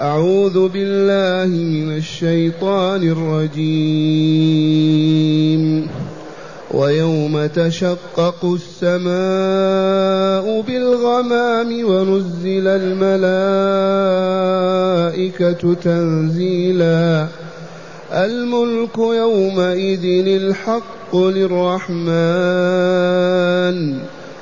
أعوذ بالله من الشيطان الرجيم. ويوم تشقق السماء بالغمام ونزل الملائكة تنزيلا. الملك يومئذ الحق للرحمن.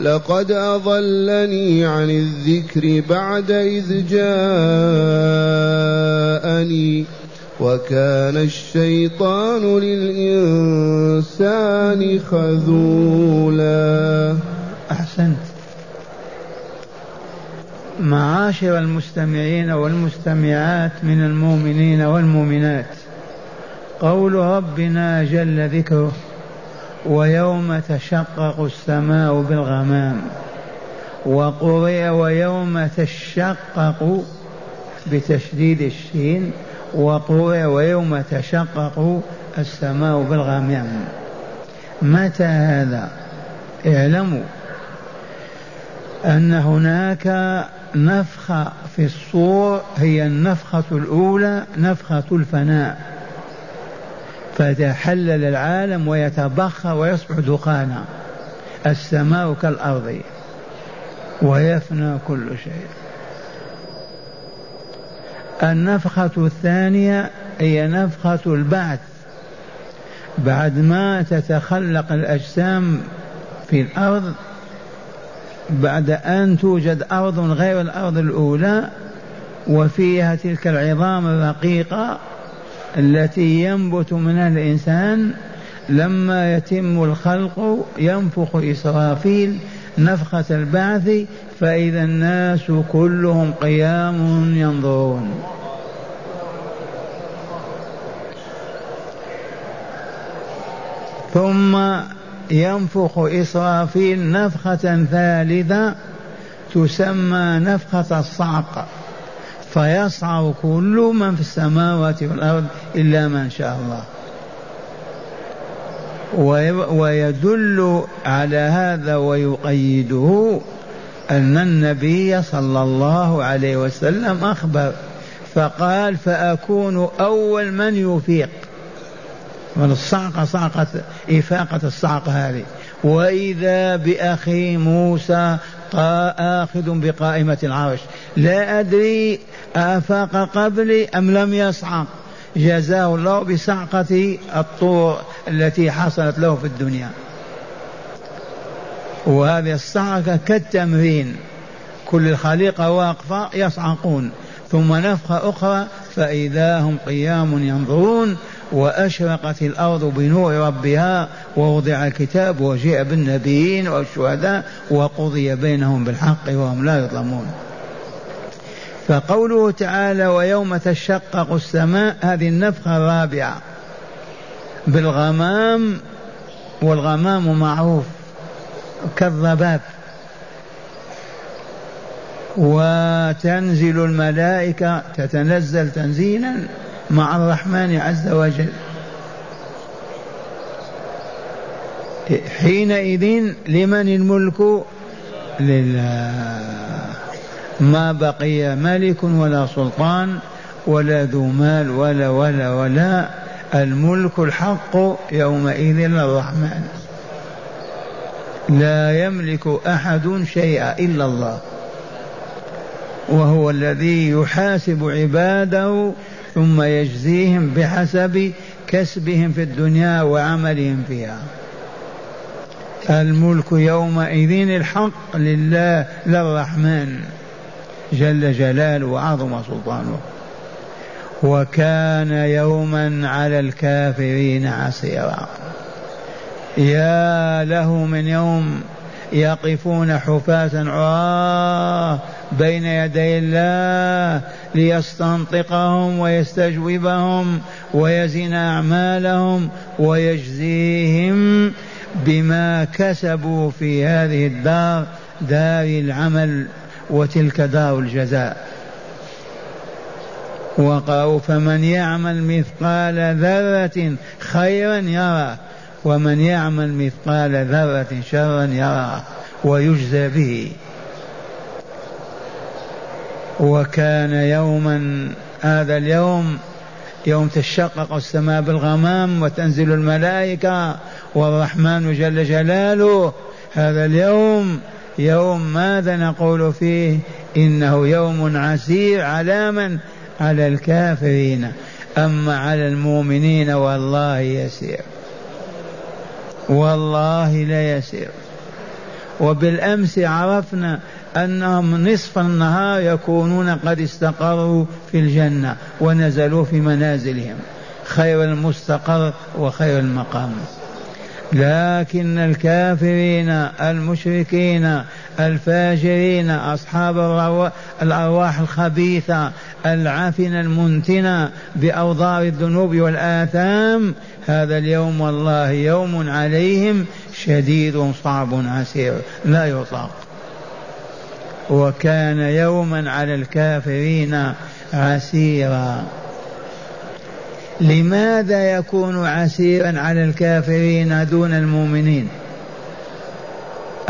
لقد أضلني عن الذكر بعد إذ جاءني وكان الشيطان للإنسان خذولا. أحسنت. معاشر المستمعين والمستمعات من المؤمنين والمؤمنات قول ربنا جل ذكره ويوم تشقق السماء بالغمام وقرئ ويوم تشقق بتشديد الشين وقرئ ويوم تشقق السماء بالغمام. متى هذا؟ اعلموا أن هناك نفخة في الصور هي النفخة الأولى نفخة الفناء. فتحلل العالم ويتبخر ويصبح دخانا. السماء كالأرض. ويفنى كل شيء. النفخة الثانية هي نفخة البعث. بعد ما تتخلق الأجسام في الأرض بعد أن توجد أرض غير الأرض الأولى وفيها تلك العظام الرقيقة التي ينبت منها الإنسان لما يتم الخلق ينفخ إسرافيل نفخة البعث فإذا الناس كلهم قيام ينظرون. ثم ينفخ إسرافيل نفخة ثالثة تسمى نفخة الصعق. فيصعق كل من في السماوات والأرض إلا من شاء الله. ويدل على هذا ويقيده أن النبي صلى الله عليه وسلم أخبر فقال فأكون أول من يفيق من الصعقة صعقة إفاقة الصعقة هذه. وإذا بأخي موسى آخذ بقائمة العرش. لا أدري آفاق قبلي أم لم يصعق جزاه الله بصعقة الطور التي حصلت له في الدنيا. وهذه الصعقة كالتمرين. كل الخليقة واقفة يصعقون ثم نفخة أخرى فإذا هم قيام ينظرون وأشرقت الأرض بنور ربها ووضع الكتاب وجيء بالنبيين والشهداء وقضي بينهم بالحق وهم لا يظلمون. فقوله تعالى ويوم تشقق السماء هذه النفخة الرابعة. بالغمام والغمام معروف كالضباب وتنزل الملائكة تتنزل تنزيلا. مع الرحمن عز وجل. حينئذ لمن الملك لله. ما بقي ملك ولا سلطان ولا ذو مال ولا ولا ولا. الملك الحق يومئذ للرحمن. لا يملك أحد شيئا إلا الله. وهو الذي يحاسب عباده ثم يجزيهم بحسب كسبهم في الدنيا وعملهم فيها. الملك يومئذ الحق لله للرحمن. جل جلاله وعظم سلطانه. وكان يوما على الكافرين عسيرا. يا له من يوم يقفون حفاة عراه بين يدي الله ليستنطقهم ويستجوبهم ويزن أعمالهم ويجزيهم بما كسبوا في هذه الدار دار العمل وتلك دار الجزاء. وقالوا فمن يعمل مثقال ذرة خيرا يرى ومن يعمل مثقال ذرة شرا يرى ويجزى به. وكان يوما هذا اليوم يوم تشقق السماء بالغمام وتنزل الملائكة والرحمن جل جلاله. هذا اليوم يوم ماذا نقول فيه؟ إنه يوم عسير على من على الكافرين. أما على المؤمنين والله يسير. والله لا يسير. وبالأمس عرفنا أنهم نصف النهار يكونون قد استقروا في الجنة ونزلوا في منازلهم. خير المستقر وخير المقام. لكن الكافرين المشركين الفاجرين أصحاب الأرواح الخبيثة العفنة المنتنة بأوضار الذنوب والآثام. هذا اليوم والله يوم عليهم شديد صعب عسير لا يطاق. وكان يوما على الكافرين عسيرا. لماذا يكون عسيرا على الكافرين دون المؤمنين؟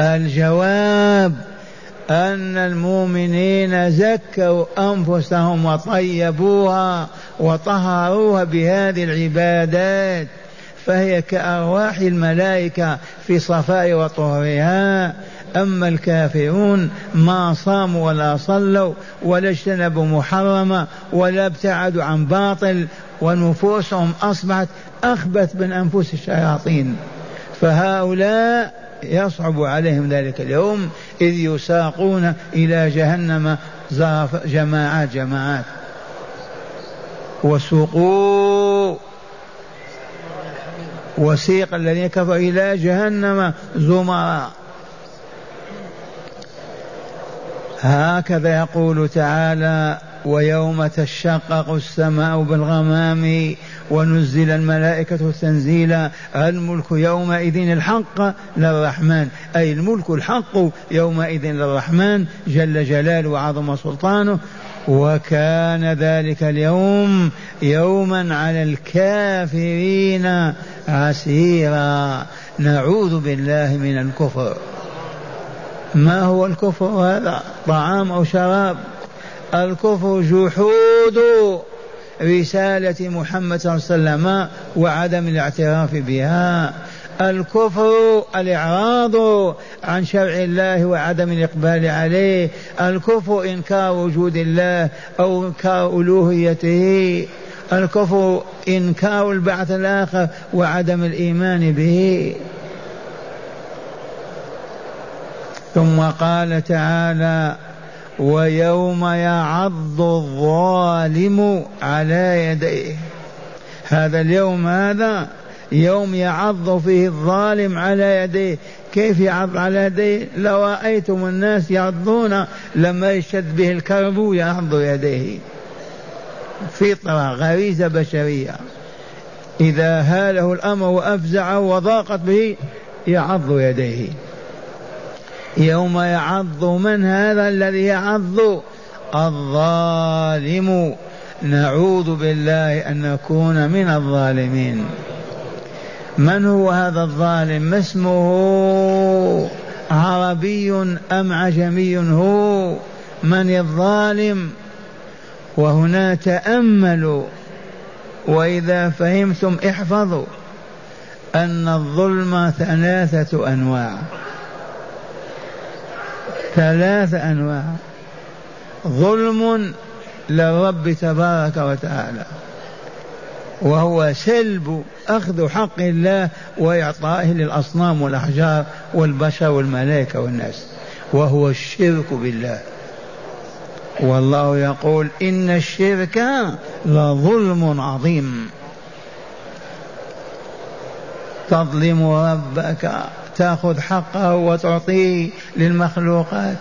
الجواب أن المؤمنين زكوا أنفسهم وطيبوها وطهروها بهذه العبادات فهي كأرواح الملائكة في صفاء وطهرها. أما الكافرون ما صاموا ولا صلوا ولا اجتنبوا محرما ولا ابتعدوا عن باطل ونفوسهم أصبحت أخبث من أنفس الشياطين. فهؤلاء يصعب عليهم ذلك اليوم إذ يساقون إلى جهنم جماعات جماعات. وسوقوا وسيق الذين كفروا إلى جهنم زمرا. هكذا يقول تعالى ويوم تشقق السماء بالغمام ونزل الملائكة تنزيلا الملك يومئذ الحق للرحمن. أي الملك الحق يومئذ للرحمن جل جلاله وعظم سلطانه. وكان ذلك اليوم يوما على الكافرين عسيرا. نعوذ بالله من الكفر. ما هو الكفر هذا؟ طعام أو شراب؟ الكفر جحود. رسالة محمد صلى الله عليه وسلم وعدم الاعتراف بها. الكفر الإعراض عن شرع الله وعدم الإقبال عليه. الكفر إنكار وجود الله أو إنكار ألوهيته. الكفر إنكار البعث الآخر وعدم الإيمان به. ثم قال تعالى ويوم يعض الظالم على يديه. هذا اليوم هذا يوم يعض فيه الظالم على يديه. كيف يعض على يديه؟ لو رأيتم الناس يعضون لما يشد به الكرب يعض يديه. فطرة غريزة بشرية. إذا هاله الأمر وأفزعه وضاقت به يعض يديه. يوم يعض من هذا الذي يعض؟ الظالم. نعوذ بالله أن نكون من الظالمين. من هو هذا الظالم؟ ما اسمه؟ عربي أم عجمي؟ هو. من الظالم؟ وهنا تاملوا وإذا فهمتم احفظوا أن الظلم ثلاثة أنواع. ثلاث أنواع. ظلم للرب تبارك وتعالى. وهو سلب أخذ حق الله وإعطائه للأصنام والأحجار والبشر والملائكة والناس. وهو الشرك بالله. والله يقول إن الشرك لظلم عظيم. تظلم ربك. تأخذ حقه وتعطيه للمخلوقات.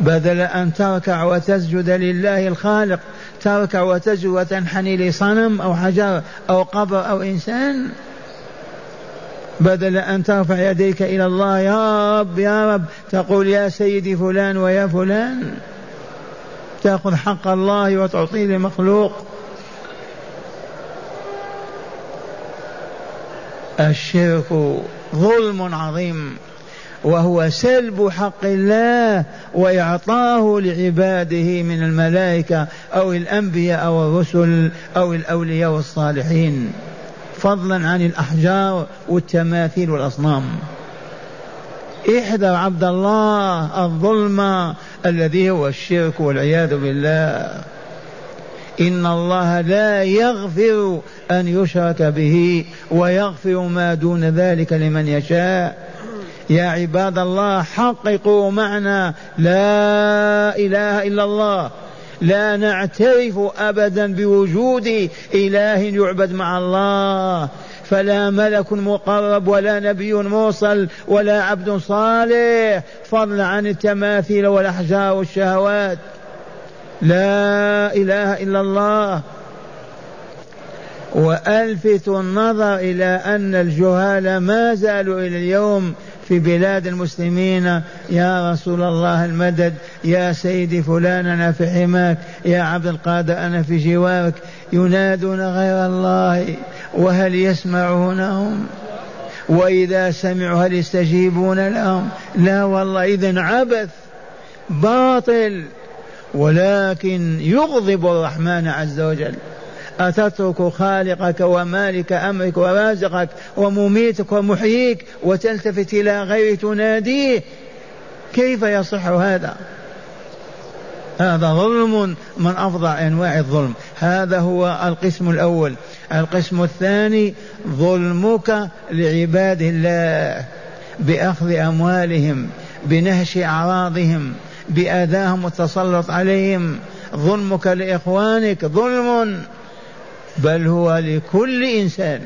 بدل أن تركع وتسجد لله الخالق تركع وتسجد وتنحني لصنم أو حجر أو قبر أو إنسان. بدل أن ترفع يديك إلى الله يا رب يا رب تقول يا سيدي فلان ويا فلان. تأخذ حق الله وتعطيه لمخلوق. الشرك ظلم عظيم وهو سلب حق الله وإعطاه لعباده من الملائكة أو الأنبياء أو الرسل أو الأولياء والصالحين. فضلا عن الأحجار والتماثيل والأصنام. احذر عبد الله الظلم الذي هو الشرك والعياذ بالله. إن الله لا يغفر أن يشرك به ويغفر ما دون ذلك لمن يشاء. يا عباد الله حققوا معنى لا إله إلا الله. لا نعترف ابدا بوجود إله يعبد مع الله. فلا ملك مقرب ولا نبي موصل ولا عبد صالح. فضلا عن التماثيل والأحجار والشهوات. لا إله إلا الله. وألفت النظر إلى أن الجهال ما زالوا إلى اليوم في بلاد المسلمين. يا رسول الله المدد يا سيدي فلان أنا في حماك. يا عبد القادر أنا في جوارك. ينادون غير الله وهل يسمعونهم وإذا سمعوا هل يستجيبون لهم؟ لا والله إذا عبث باطل. ولكن يغضب الرحمن عز وجل. أتترك خالقك ومالك أمرك ورازقك ومميتك ومحييك وتلتفت إلى غيره تناديه؟ كيف يصح هذا؟ هذا ظلم من أفظع أنواع الظلم. هذا هو القسم الأول. القسم الثاني ظلمك لعباد الله بأخذ أموالهم بنهش أعراضهم بأذاهم والتسلط عليهم. ظلمك لإخوانك ظلم بل هو لكل إنسان.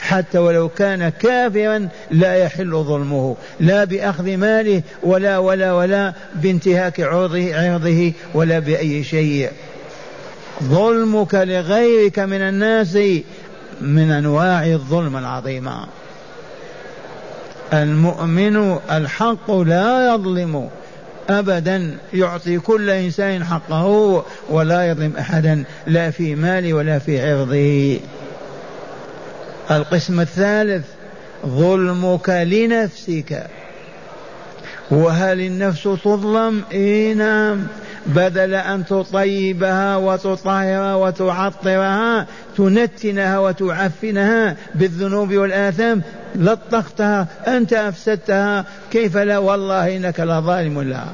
حتى ولو كان كافرا لا يحل ظلمه لا بأخذ ماله ولا ولا ولا بانتهاك عرضه عرضه ولا بأي شيء. ظلمك لغيرك من الناس من أنواع الظلم العظيمة. المؤمن الحق لا يظلم. ابدا يعطي كل إنسان حقه ولا يظلم احدا لا في ماله ولا في عرضه القسم الثالث ظلمك لنفسك. وهل النفس تظلم؟ إي نعم. بدل أن تطيبها وتطهرها وتعطرها تنتنها وتعفنها بالذنوب والآثام. لطختها أنت أفسدتها. كيف لا؟ والله إنك لظالم لها.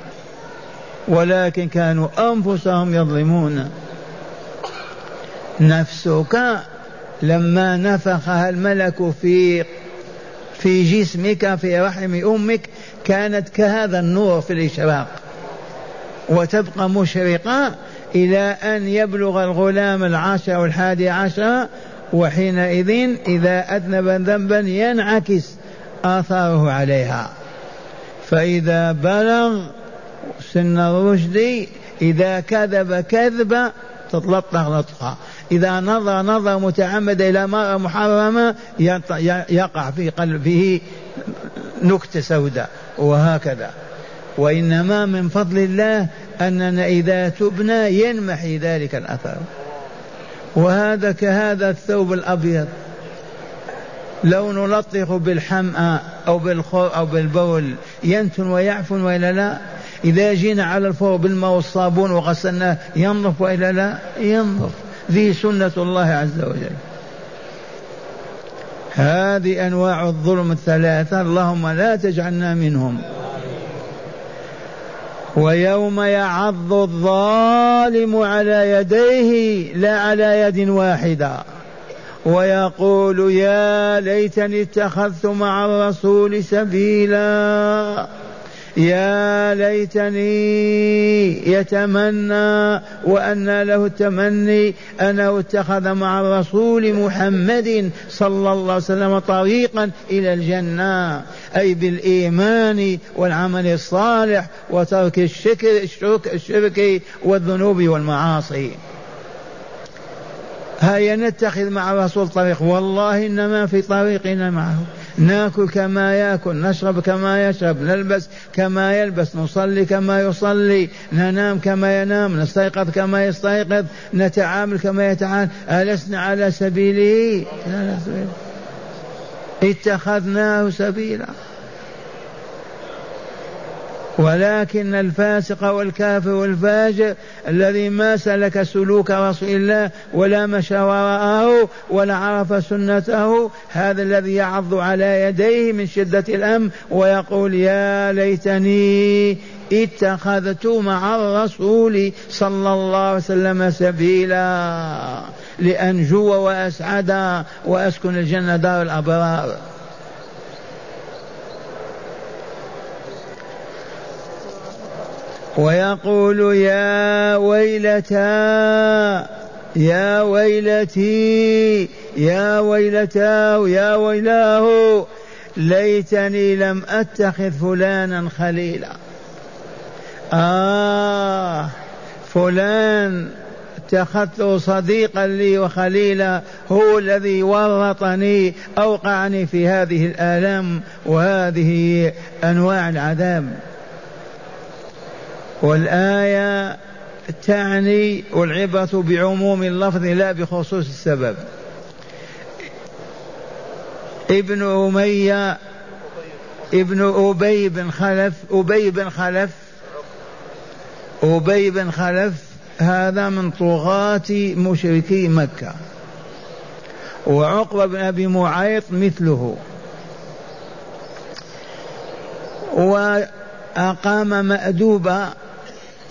ولكن كانوا أنفسهم يظلمون. نفسك لما نفخها الملك في في جسمك في رحم أمك كانت كهذا النور في الإشراق. وتبقى مشرقة إلى أن يبلغ الغلام العاشر والحادي عشر وحينئذ إذا أذنب ذنبا ينعكس آثاره عليها. فإذا بلغ سن الرشد إذا كذب كذبه تتلطخ لطخة إذا نظر نظر متعمد إلى مرأة محرمة يقع في قلبه نكتة سوداء وهكذا. وإنما من فضل الله أننا إذا تبنا ينمحي ذلك الأثر. وهذا كهذا الثوب الأبيض. لو نلطخ بالحمأة أو بالخور أو بالبول ينتن ويعفن وإلا لا؟ إذا جينا على الفور بالماء والصابون وغسلناه ينظف وإلا لا؟ ينظف ذي سنة الله عز وجل. هذه أنواع الظلم الثلاثة اللهم لا تجعلنا منهم. ويوم يعض الظالم على يديه لا على يد واحدة. ويقول يا ليتني اتخذت مع الرسول سبيلا. يا ليتني يتمنى وأن له التمني أنه اتخذ مع الرسول محمد صلى الله عليه وسلم طريقا إلى الجنة أي بالإيمان والعمل الصالح وترك الشرك, الشرك, والذنوب والمعاصي. هيا نتخذ مع الرسول طريق. والله إنما في طريقنا معه. ناكل كما ياكل نشرب كما يشرب نلبس كما يلبس نصلي كما يصلي ننام كما ينام نستيقظ كما يستيقظ نتعامل كما يتعامل. ألسنا على سبيله؟ لا لا سبيل. اتخذناه سبيلا. ولكن الفاسق والكافر والفاجر الذي ما سلك سلوك رسول الله ولا مشى وراءه ولا عرف سنته هذا الذي يعض على يديه من شدة الأم ويقول يا ليتني اتخذت مع الرسول صلى الله عليه وسلم سبيلا لأنجو وأسعد وأسكن الجنة دار الأبرار. ويقول يا ويلتى يا ويلتي يا ويلتاه يا ويلاه ليتني لم أتخذ فلانا خليلا. آه فلان اتخذته صديقا لي وخليلا هو الذي ورطني أوقعني في هذه الآلام وهذه أنواع العذاب. والآية تعني والعبرة بعموم اللفظ لا بخصوص السبب. ابن أمية ابن أبي بن خلف أبي بن خلف أبي بن خلف هذا من طغاة مشركي مكة. وعقبة بن أبي معيط مثله. وأقام مأدوبة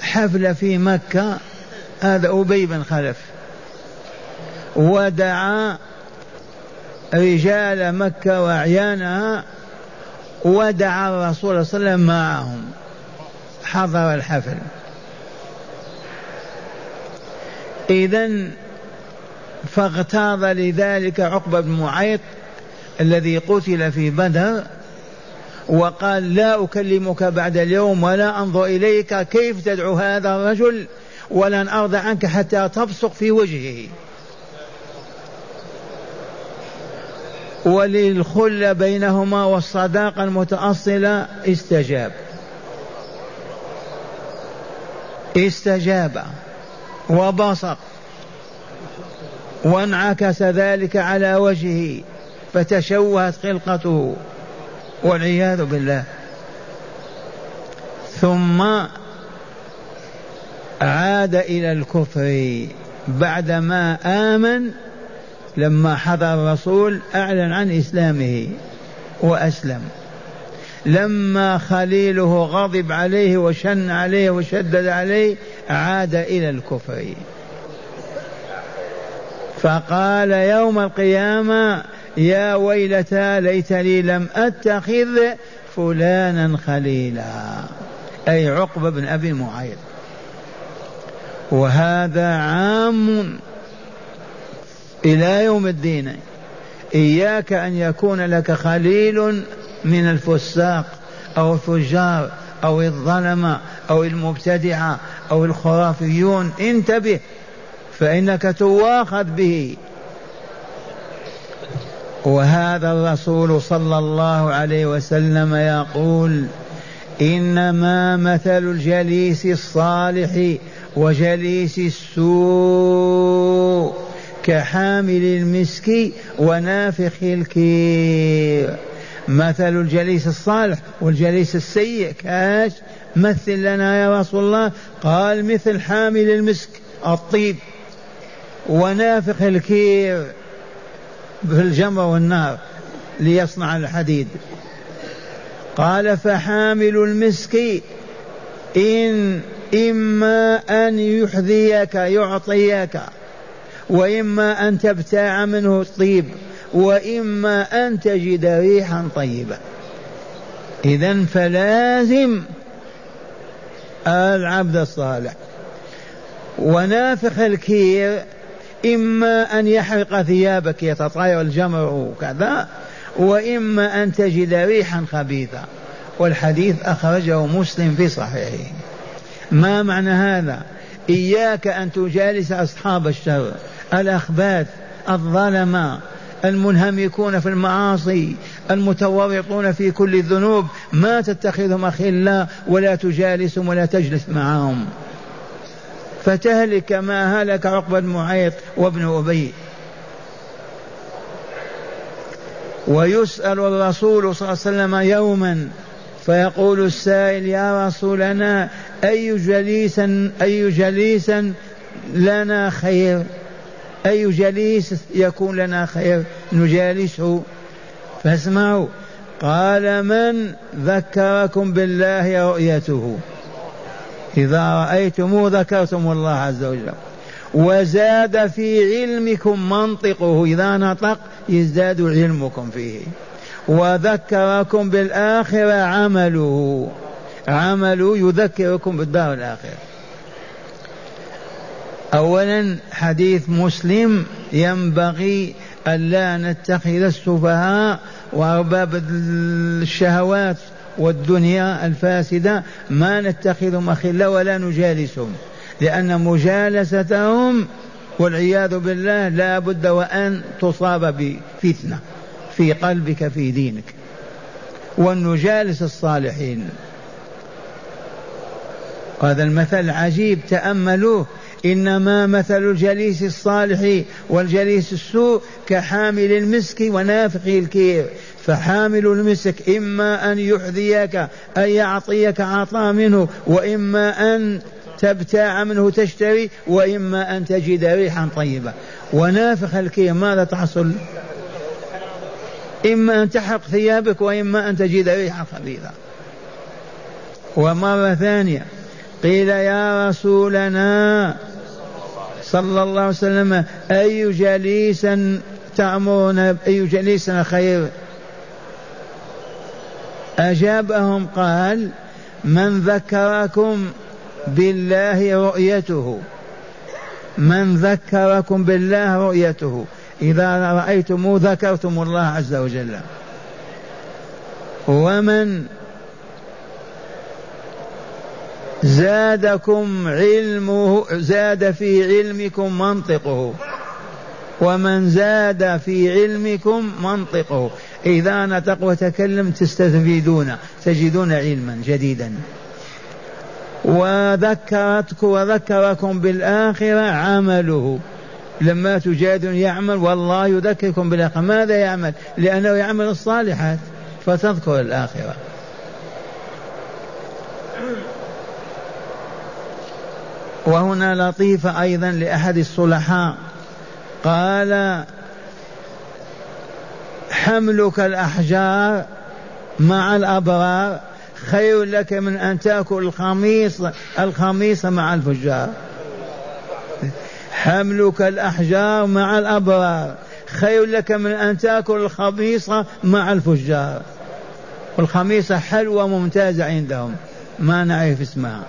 حفلة في مكة هذا أبي بن خلف. ودعا رجال مكة وأعيانها ودعا الرسول صلى الله عليه وسلم معهم. حضر الحفل. إذا فاغتاظ لذلك عقبة بن معيط الذي قتل في بدر وقال لا أكلمك بعد اليوم ولا أنظر إليك كيف تدعو هذا الرجل؟ ولن أرضى عنك حتى تبصق في وجهه. وللخل بينهما والصداقة المتأصلة استجاب. استجاب. وبصق. وانعكس ذلك على وجهه فتشوهت خلقته. والعياذ بالله. ثم عاد إلى الكفر بعدما آمن لما حضر الرسول أعلن عن إسلامه وأسلم. لما خليله غضب عليه وشن عليه وشدد عليه عاد إلى الكفر. فقال يوم القيامة يا ويلتى ليتني لم أتخذ فلانا خليلا. أي عقبة بن أبي معيط. وهذا عام إلى يوم الدين. إياك أن يكون لك خليل من الفساق أو الفجار أو الظلمة أو المبتدعه أو الخرافيون. انتبه فإنك تواخذ به. وهذا الرسول صلى الله عليه وسلم يقول إنما مثل الجليس الصالح وجليس السوء كحامل المسك ونافخ الكير. مثل الجليس الصالح والجليس السيء كاش مثل لنا يا رسول الله. قال مثل حامل المسك الطيب ونافخ الكير. في الجمر والنار ليصنع الحديد. قال فحامل المسك إن إما أن يحذيك يعطيك وإما أن تبتاع منه الطيب وإما أن تجد ريحا طيبة إذا فلازم العبد الصالح. ونافخ الكير إما أن يحرق ثيابك يتطاير الجمر وكذا وإما أن تجد ريحا خبيثة والحديث أخرجه مسلم في صحيحه. ما معنى هذا؟ إياك أن تجالس أصحاب الشر الأخباث الظلمة المنهمكون في المعاصي المتورطون في كل الذنوب. ما تتخذهم أخلا ولا تجالسهم ولا تجلس معهم. فتهلك كما هلك عقبة بن معيط وابن أبي. ويسأل الرسول صلى الله عليه وسلم يوما فيقول السائل يا رسولنا أي جليس أي جليس لنا خير؟ أي جليس يكون لنا خير؟ نجالسه. فاسمعوا قال من ذكركم بالله رؤيته؟ إذا رأيتموه ذكرتم الله عز وجل. وزاد في علمكم منطقه. إذا نطق يزداد علمكم فيه. وذكركم بالآخرة عمله. عمله يذكركم بالدار الآخرة. أولا حديث مسلم ينبغي ألا نتخذ السفهاء وأرباب الشهوات والدنيا الفاسدة ما نتخذهم أخلا ولا نجالسهم لأن مجالستهم والعياذ بالله لا بد وأن تصاب بفتنة في قلبك في دينك. ونجالس الصالحين. هذا المثل عجيب تأملوه. إنما مثل الجليس الصالح والجليس السوء كحامل المسك ونافخ الكير. فحامل المسك إما أن يحذيك أن يعطيك عطاء منه وإما أن تبتاع منه تشتري وإما أن تجد ريحا طيبة. ونافخ الكير ماذا تحصل؟ إما أن تحرق ثيابك وإما أن تجد ريحا خبيثة. ومرة ثانية قيل يا رسولنا صلى الله عليه وسلم أي جليس تأمرنا أي جليس خير؟ أجابهم قال من ذكركم بالله رؤيته؟ من ذكركم بالله رؤيته؟ إذا رأيتم ذكرتم الله عز وجل. ومن زادكم علمه زاد في علمكم منطقه. ومن زاد في علمكم منطقه. إذا نطق وتكلم تستفيدون تجدون علما جديدا. وذكرتكم وذكركم بالآخرة عمله. لما تجادل يعمل والله يذكركم بالآخرة. ماذا يعمل؟ لأنه يعمل الصالحات فتذكر الآخرة. وهنا لطيفة أيضا لأحد الصلحاء. قال حملك الأحجار مع الأبرار خير لك من أن تأكل الخميص الخميص مع الفجار. حملك الأحجار مع الأبرار خير لك من أن تأكل الخميص مع الفجار. والخميصة حلوة ممتازة عندهم. ما نعرف اسمها.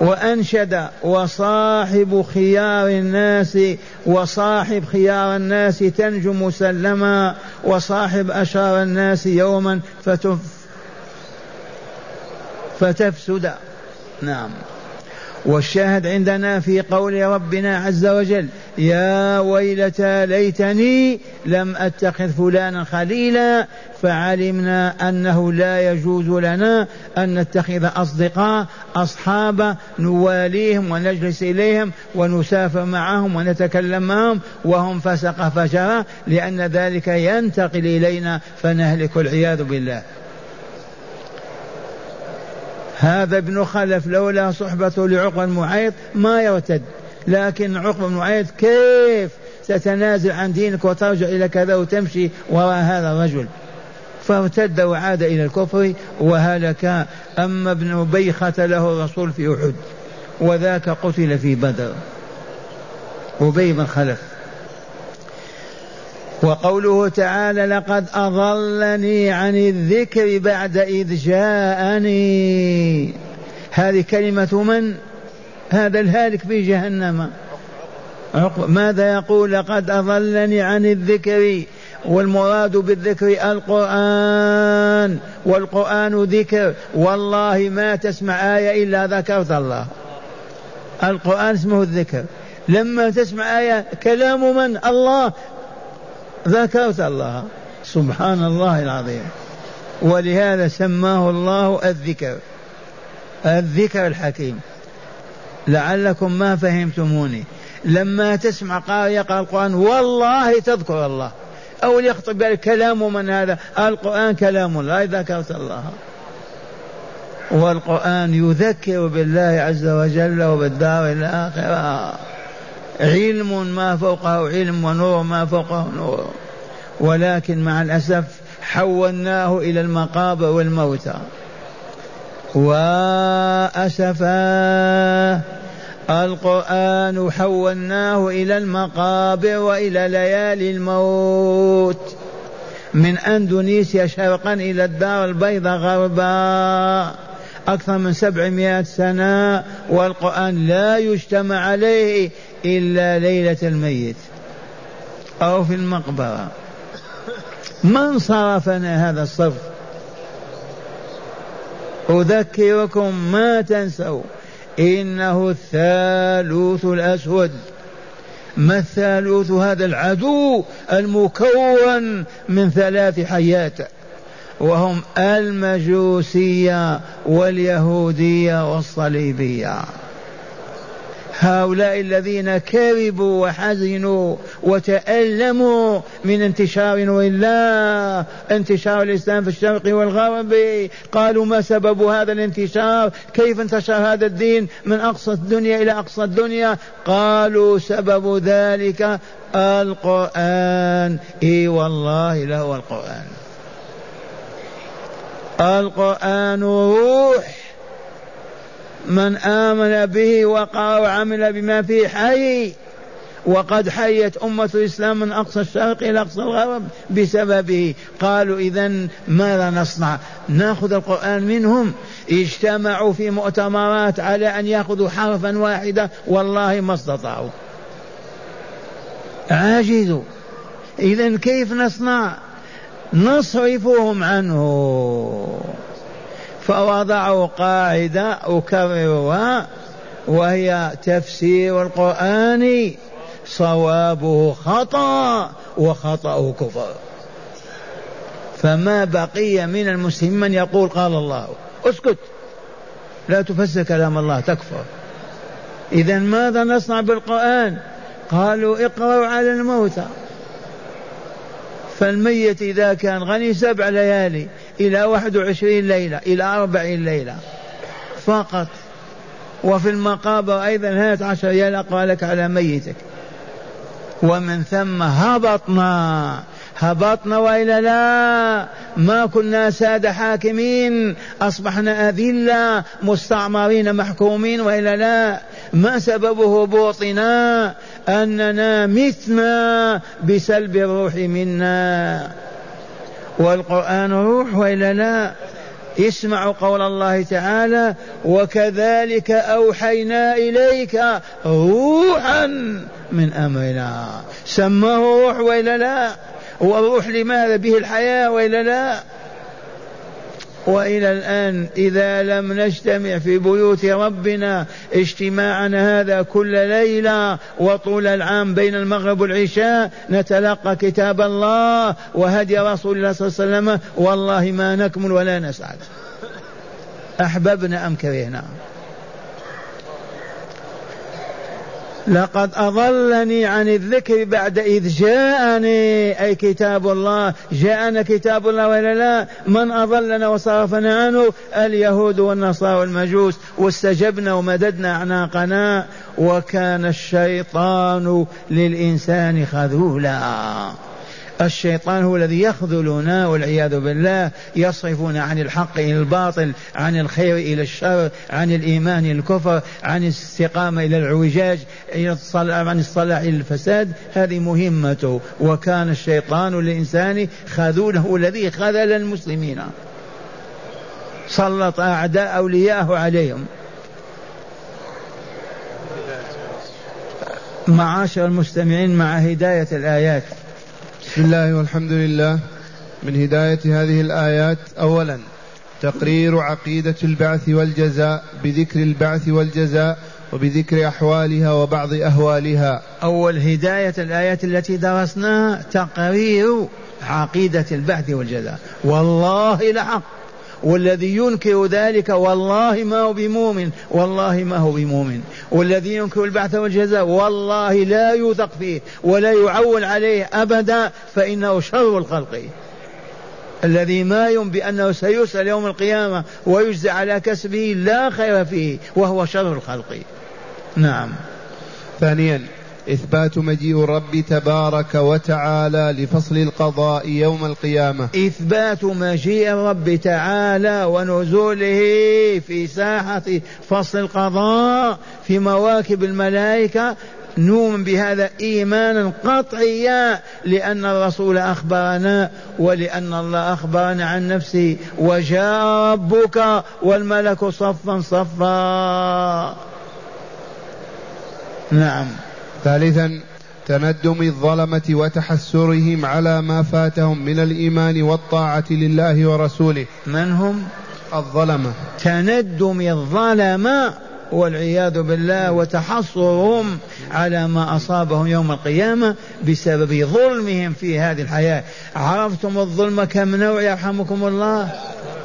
وأنشد وصاحب خيار الناس وصاحب خيار الناس تنجو مسلما وصاحب أشرار الناس يوما فتف فتفسد. نعم. والشاهد عندنا في قول ربنا عز وجل يا ويلتى ليتني لم أتخذ فلانا خليلا فعلمنا أنه لا يجوز لنا أن نتخذ أصدقاء أصحاب نواليهم ونجلس إليهم ونسافر معهم ونتكلم معهم وهم فسق فجرا لأن ذلك ينتقل إلينا فنهلك العياذ بالله. هذا ابن خلف لولا صحبته لعقبة المعيط ما يرتد. لكن عقبة بن معيط كيف ستنازل عن دينك وترجع إلى كذا وتمشي وراء هذا الرجل؟ فارتد وعاد إلى الكفر وهلك. أما ابن أبي قتله الرسول في أحد وذاك قتل في بدر. أبي بن خلف. وقوله تعالى لقد أضلني عن الذكر بعد إذ جاءني. هذه كلمة من؟ هذا الهالك في جهنم. ماذا يقول؟ لقد أضلني عن الذكر. والمراد بالذكر القرآن. والقرآن ذكر. والله ما تسمع آية إلا ذكرت الله. القرآن اسمه الذكر. لما تسمع آية كلام من؟ الله. ذكرت الله. سبحان الله العظيم. ولهذا سماه الله الذكر. الذكر الحكيم. لعلكم ما فهمتموني. لما تسمع قارئ يقرأ القرآن والله تذكر الله. أو يخطب الكلام من هذا؟ القرآن كلام الله. ذكرت الله. والقرآن يذكر بالله عز وجل وبالدار الآخرة. علم ما فوقه علم ونور ما فوقه نور. ولكن مع الأسف حولناه إلى المقابر والموتى. وأسفا القرآن حولناه إلى المقابر وإلى ليالي الموت. من أندونيسيا شرقا إلى الدار البيضاء غربا. أكثر من سبعمائة سنة. والقرآن لا يجتمع عليه إلا ليلة الميت أو في المقبرة. من صرفنا هذا الصرف؟ أذكركم ما تنسوا. إنه الثالوث الأسود. ما الثالوث هذا العدو المكون من ثلاث حيات؟ وهم المجوسية واليهودية والصليبية. هؤلاء الذين كربوا وحزنوا وتألموا من انتشار وإلا انتشار الإسلام في الشرق والغرب. قالوا ما سبب هذا الانتشار؟ كيف انتشر هذا الدين؟ من أقصى الدنيا إلى أقصى الدنيا. قالوا سبب ذلك القرآن. إي والله له القرآن. القرآن روح. من آمن به وقرأ وعمل بما فيه حي وقد حيت أمة الإسلام من أقصى الشرق إلى أقصى الغرب بسببه. قالوا إذا ماذا نصنع؟ نأخذ القرآن منهم. اجتمعوا في مؤتمرات على أن يأخذوا حرفا واحدا والله ما استطاعوا. عاجزوا. إذا كيف نصنع؟ نصرفهم عنه. فوضعوا قاعدة أكررها وهي تفسير القرآن. صوابه خطأ وخطأه كفر. فما بقي من المسلمين من يقول قال الله. اسكت. لا تفسر كلام الله تكفر. إذا ماذا نصنع بالقرآن؟ قالوا اقرأوا على الموتى. فالميت إذا كان غني سبع ليالي. إلى واحد وعشرين ليلة إلى أربعين ليلة. فقط. وفي المقابر أيضا هات عشر ريال أقرأ لك على ميتك. ومن ثم هبطنا. هبطنا وإلا لا. ما كنا سادة حاكمين. أصبحنا أذلة مستعمرين محكومين وإلا لا. ما سبب هبوطنا أننا متنا بسلب الروح منا. والقرآن روح وإلا لا؟ اسمعوا قول الله تعالى وكذلك أوحينا إليك روحا من أمرنا. سماه روح وإلا لا؟ والروح لماذا به الحياة وإلا لا؟ وإلى الآن إذا لم نجتمع في بيوت ربنا اجتماعنا هذا كل ليلة وطول العام بين المغرب والعشاء نتلقى كتاب الله وهدي رسول الله صلى الله عليه وسلم. والله ما نكمل ولا نسعد. أحببنا أم كرهنا؟ لقد أضلني عن الذكر بعد إذ جاءني أي كتاب الله جاءنا كتاب الله ولا لا؟ من أضلنا وصرفنا عنه؟ اليهود والنصارى والمجوس. واستجبنا ومددنا أعناقنا. وكان الشيطان للإنسان خذولا. الشيطان هو الذي يخذلنا والعياذ بالله يصرفنا عن الحق إلى الباطل عن الخير إلى الشر عن الإيمان إلى الكفر عن الاستقامة إلى العوجاج عن الصلاح إلى الفساد. هذه مهمته. وكان الشيطان للإنسان خذوله الذي خذل المسلمين. سلط أعداء أولياءه عليهم. معاشر المستمعين مع هداية الآيات. بسم الله والحمد لله. من هداية هذه الآيات أولا تقرير عقيدة البعث والجزاء بذكر البعث والجزاء وبذكر أحوالها وبعض أهوالها. أول هداية الآيات التي درسناها تقرير عقيدة البعث والجزاء. والله لحق والذي ينكر ذلك والله ما هو بمؤمن والله ما هو بمؤمن. والذي ينكر البعث والجزاء والله لا يوثق فيه ولا يعول عليه أبدا فإنه شر الخلق. الذي ما يم بأنه سيسأل يوم القيامة ويجزى على كسبه لا خير فيه وهو شر الخلق. نعم. ثانيا إثبات مجيء الرب تبارك وتعالى لفصل القضاء يوم القيامة. إثبات مجيء الرب تعالى ونزوله في ساحة فصل القضاء في مواكب الملائكة. نؤمن بهذا إيمانا قطعيا لأن الرسول أخبرنا ولأن الله أخبرنا عن نفسه. وجاء ربك والملك صفا صفا. نعم. ثالثا تندم الظلمة وتحسرهم على ما فاتهم من الإيمان والطاعة لله ورسوله. من هم؟ الظلمة. تندم الظلمة والعياذ بالله وتحصرهم على ما أصابهم يوم القيامة بسبب ظلمهم في هذه الحياة. عرفتم الظلم كم نوع يرحمكم الله؟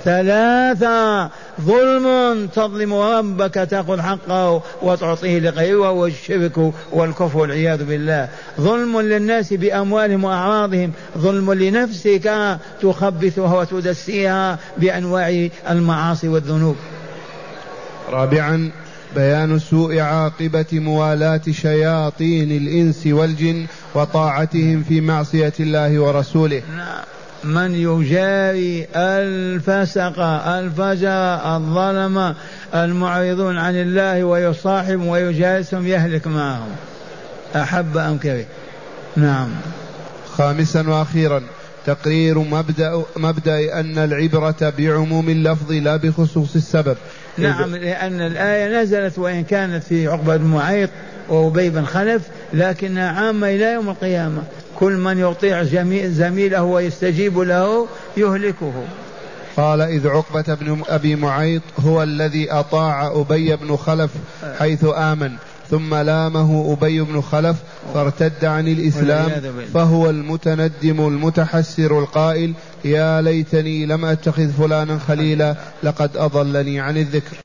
ثلاثة. ظلم تظلم ربك تأخذ حقه وتعطيه لغيره وهو الشرك والكفر والعياذ بالله. ظلم للناس بأموالهم وأعراضهم. ظلم لنفسك تخبثها وتدسيها بأنواع المعاصي والذنوب. رابعا بيان سوء عاقبة موالاة شياطين الإنس والجن وطاعتهم في معصية الله ورسوله. من يجاري الفسق الفجر الظلم المعرضون عن الله ويصاحب ويجالسهم يهلك معهم. أحب أم كره نعم. خامسا وأخيرا تقرير مبدأ, مبدأ أن العبرة بعموم اللفظ لا بخصوص السبب. نعم لأن الآية نزلت وإن كانت في عقبة بن معيط وأبي بن خلف لكنها عامة إلى يوم القيامة كل من يطيع زميله ويستجيب له يهلكه. قال إذ عقبة بن أبي معيط هو الذي أطاع أبي بن خلف حيث آمن. ثم لامه أبي بن خلف فارتد عن الإسلام فهو المتندم المتحسر القائل يا ليتني لم أتخذ فلانا خليلا لقد أضلني عن الذكر.